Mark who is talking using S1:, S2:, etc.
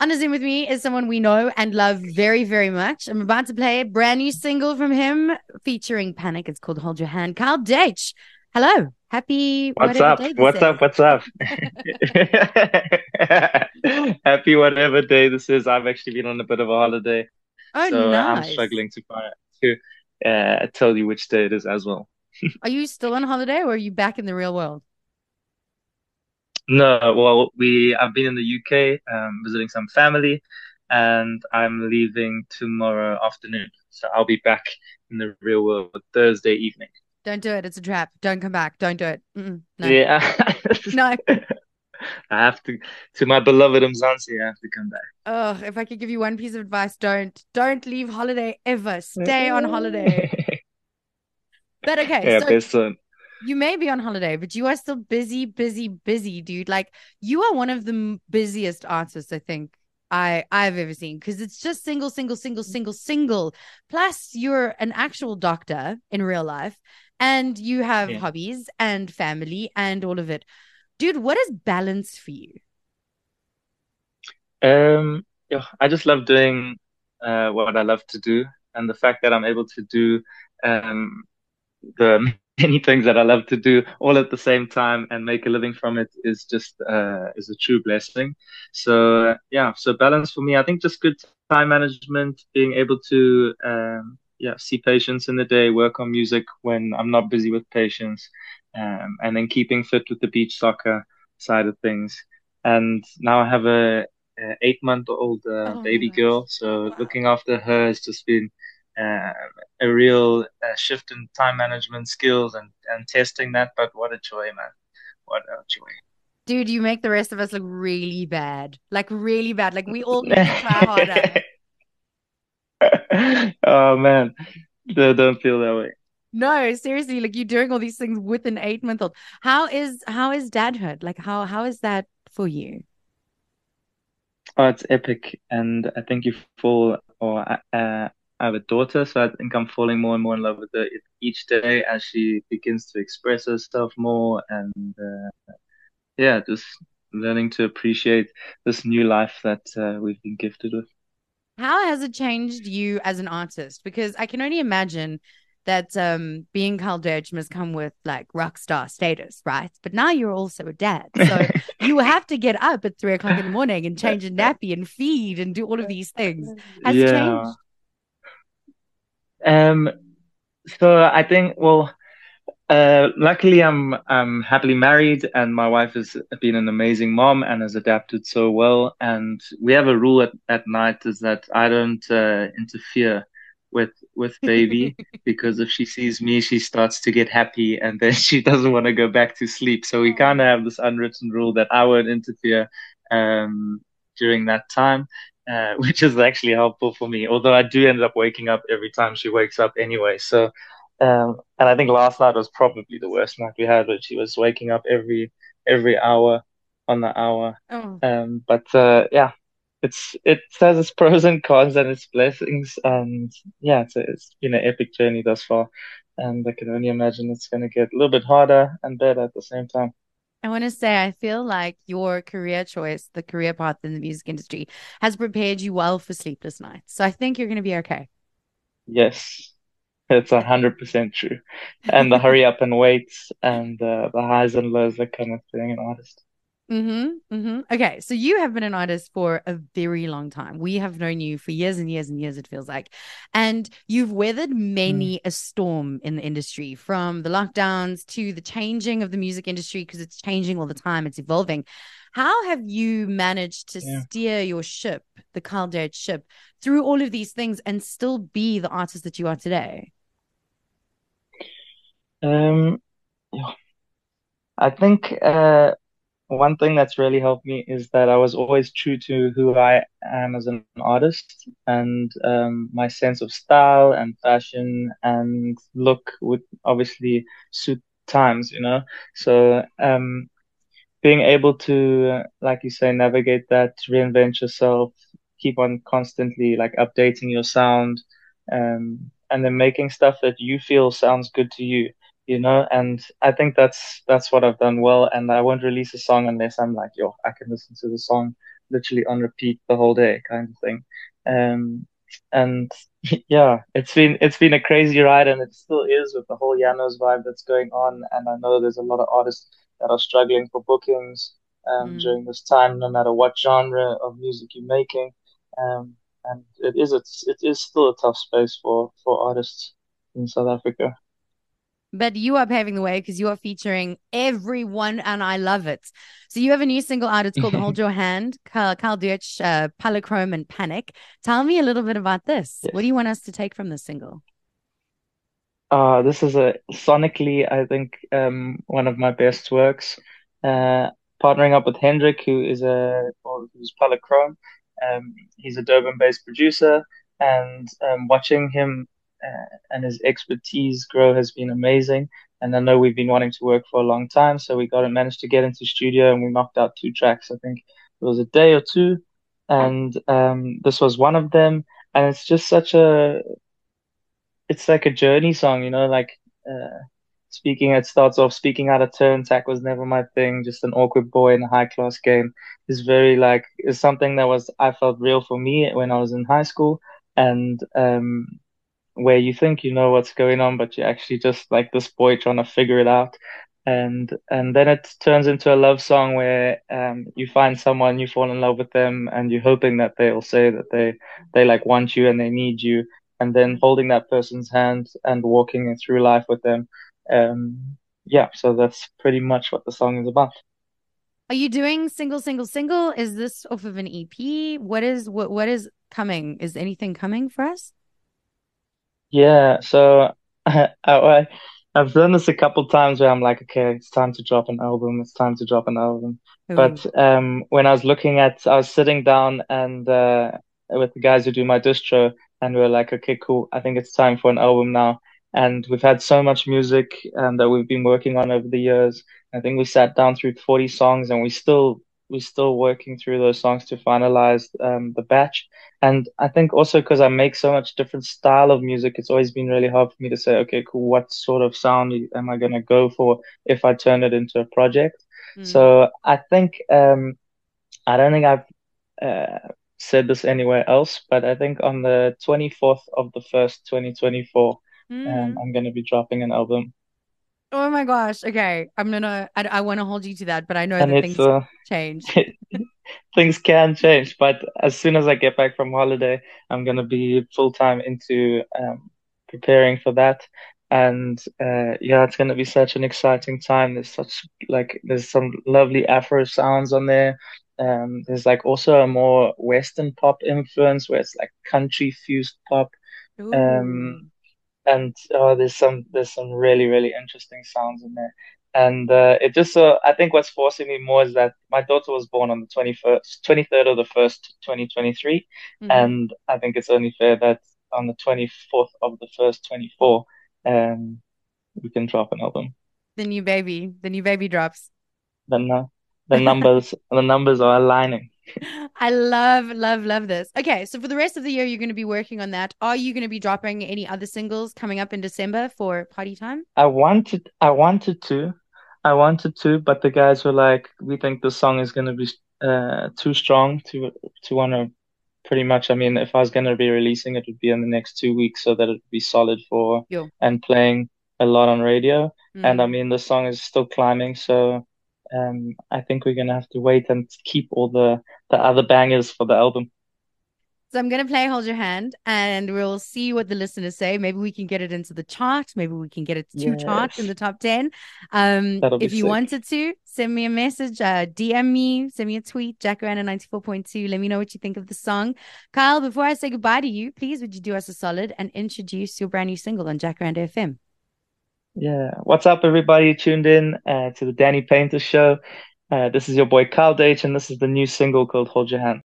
S1: On the Zoom with me is someone we know and love very, very much. I'm about to play a brand new single from him featuring Panic. It's called Hold Your Hand. Kyle Deutsch. Hello. Happy
S2: What's up? What's up? What's up? Happy whatever day this is. I've actually been on a bit of a holiday.
S1: Oh,
S2: so
S1: nice.
S2: I'm struggling to find to uh, tell you which day it is as well.
S1: are you still on holiday or are you back in the real world?
S2: No, well, we I've been in the UK um, visiting some family, and I'm leaving tomorrow afternoon. So I'll be back in the real world Thursday evening.
S1: Don't do it. It's a trap. Don't come back. Don't do it. Mm-mm. No.
S2: Yeah.
S1: No.
S2: I have to to my beloved Mzansi. I have to come back.
S1: Oh, if I could give you one piece of advice, don't don't leave holiday ever. Stay on holiday. But okay,
S2: Yeah,
S1: so. You may be on holiday, but you are still busy, busy, busy, dude. Like you are one of the m- busiest artists I think I I've ever seen because it's just single, single, single, single, single. Plus, you're an actual doctor in real life, and you have
S2: Yeah.
S1: hobbies and family and all of it. Dude, what is balance for you?
S2: Um, yeah, I just love doing uh, what I love to do, and the fact that I'm able to do um, the many things that I love to do all at the same time and make a living from it is just uh, is a true blessing. So uh, yeah, so balance for me, I think just good time management, being able to um, yeah see patients in the day, work on music when I'm not busy with patients, um, and then keeping fit with the beach soccer side of things. And now I have a, a eight month old uh,
S1: Oh
S2: baby
S1: gosh.
S2: girl, so
S1: Wow.
S2: looking after her has just been uh, a real uh, shift in time management skills and, and testing that. But what a joy, man. What a joy.
S1: Dude, you make the rest of us look really bad. Like really bad. Like we all need to try harder.
S2: Oh, man. Don't don't feel that way.
S1: No, seriously, like you're doing all these things with an eight month old. How is how is dadhood? Like how how is that for you?
S2: Oh, it's epic. And I think you fall, or uh, I have a daughter, so I think I'm falling more and more in love with her each day as she begins to express herself more. And uh, yeah, just learning to appreciate this new life that uh, we've been gifted with.
S1: How has it changed you as an artist? Because I can only imagine that um being Carl Deutsch must come with like rock star status, right? But now you're also a dad. So you have to get up at three o'clock in the morning and change a nappy and feed and do all of these things. Has
S2: Yeah.
S1: changed?
S2: Um, so I think, well, uh, luckily I'm I'm happily married and my wife has been an amazing mom and has adapted so well. And we have a rule at, at night is that I don't uh, interfere with with baby because if she sees me, she starts to get happy and then she doesn't want to go back to sleep. So we kind of have this unwritten rule that I won't interfere um, during that time. Uh, which is actually helpful for me, although I do end up waking up every time she wakes up anyway. So, um, and I think last night was probably the worst night we had, where she was waking up every every hour on the hour.
S1: Oh,
S2: Um, but uh, yeah, it's it has its pros and cons and its blessings, and yeah, it's it's been an epic journey thus far, and I can only imagine it's going to get a little bit harder and better at the same time.
S1: I want to say, I feel like your career choice, the career path in the music industry, has prepared you well for sleepless nights. So I think you're going to be okay.
S2: Yes, hundred percent true, and the hurry up and waits and uh, the highs and lows that come with being an artist.
S1: Mm-hmm. Mm-hmm. Okay. So you have been an artist for a very long time. We have known you for years and years and years, it feels like. And you've weathered
S2: Mm.
S1: many a storm in the industry, from the lockdowns to the changing of the music industry, because it's changing all the time, it's evolving. How have you managed to
S2: Yeah.
S1: steer your ship, the Carl Deutsch ship, through all of these things and still be the artist that you are today?
S2: Um, yeah, I think uh, one thing that's really helped me is that I was always true to who I am as an artist, and um, my sense of style and fashion and look would obviously suit times, you know. So um, being able to, like you say, navigate that, reinvent yourself, keep on constantly like updating your sound, um, and then making stuff that you feel sounds good to you, you know. And I think that's that's what I've done well. And I won't release a song unless I'm like, yo, I can listen to the song literally on repeat the whole day kind of thing. Um, and yeah, it's been it's been a crazy ride, and it still is with the whole Janos vibe that's going on. And I know there's a lot of artists that are struggling for bookings um, mm. during this time, no matter what genre of music you're making. Um, and it is it's, it is still a tough space for for artists in South Africa.
S1: But you are paving the way because you are featuring everyone, and I love it. So you have a new single out. It's called "Hold Your Hand." Carl, Carl Deutsch, uh, Polychrome, and Panic. Tell me a little bit about this. Yes. What do you want us to take from this single?
S2: Uh, this is a sonically, I think, um, one of my best works. Uh, partnering up with Hendrik, who is a who's Polychrome. Um, he's a Durban-based producer, and um, watching him and his expertise grow has been amazing. And I know we've been wanting to work for a long time, so we got and managed to get into studio, and we knocked out two tracks. I think it was a day or two, and um, this was one of them. And it's just such a, it's like a journey song, you know, like. Uh, speaking it starts off speaking out of turn tack was never my thing just an awkward boy in a high class game is very like is something that was i felt real for me when i was in high school and um where you think you know what's going on but you're actually just like this boy trying to figure it out and and then it turns into a love song where um you find someone you fall in love with them and you're hoping that they'll say that they they like want you and they need you and then holding that person's hand and walking through life with them um, yeah, so that's pretty much what the song is about.
S1: Are you doing single, single, single? Is this off of an EP? What is what what is coming? Is anything coming for us?
S2: Yeah, so I, I I've done this a couple times where I'm like, okay, it's time to drop an album. It's time to drop an album. Ooh. But um, when I was looking at, I was sitting down and uh, with the guys who do my distro, and we are like, okay, cool. I think it's time for an album now and we've had so much music um, that we've been working on over the years. I think we sat down through 40 songs, and we still we're still working through those songs to finalize um, the batch. And I think also because I make so much different style of music, it's always been really hard for me to say, okay, cool, what sort of sound am I going to go for if I turn it into a project? Mm. So I think um, I don't think I've uh, said this anywhere else, but I think on the 24th of the first 2024 mm. and I'm gonna be dropping an album.
S1: Oh my gosh! Okay, I'm gonna. I, I want to hold you to that, but I know and that things uh, change.
S2: things can change, but as soon as I get back from holiday, I'm gonna be full time into um, preparing for that. And uh, yeah, it's gonna be such an exciting time. There's such like there's some lovely Afro sounds on there. Um, there's like also a more Western pop influence where it's like country fused pop. Um, Ooh. Um, and uh, there's some there's some really really interesting sounds in there. And uh, it just uh, i think what's forcing me more is that my daughter was born on the 21st 23rd of the 1st 2023 mm-hmm. and i think it's only fair that on the 24th of the first 24 um we can drop an album.
S1: The new baby the new baby drops.
S2: Then uh, the numbers the numbers are aligning
S1: I love, love, love this. Okay, so for the rest of the year, you're going to be working on that. Are you going to be dropping any other singles coming up in December for party time?
S2: I wanted, I wanted to, I wanted to, but the guys were like, "We think the song is going to be uh, too strong to to want to." Pretty much, I mean, if I was going to be releasing it, would be in the next two weeks, so that it would be solid for Yo. and playing a lot on radio. Mm. And I mean, the song is still climbing, so um, I think we're gonna have to wait and keep all the the other bangers for the album.
S1: So I'm gonna play "Hold Your Hand" and we'll see what the listeners say. Maybe we can get it into the chart. Maybe we can get it to yes. charts in the top ten. Um, if you sick. wanted to, send me a message, uh, DM me, send me a tweet, Jacaranda ninety four point two. Let me know what you think of the song. Kyle, before I say goodbye to you, please would you do us a solid and introduce your brand new single on Jacaranda FM?
S2: Yeah. What's up, everybody? Tuned in uh, to the Danny Painter Show. Uh, this is your boy Kyle Deutsch, and this is the new single called Hold Your Hand.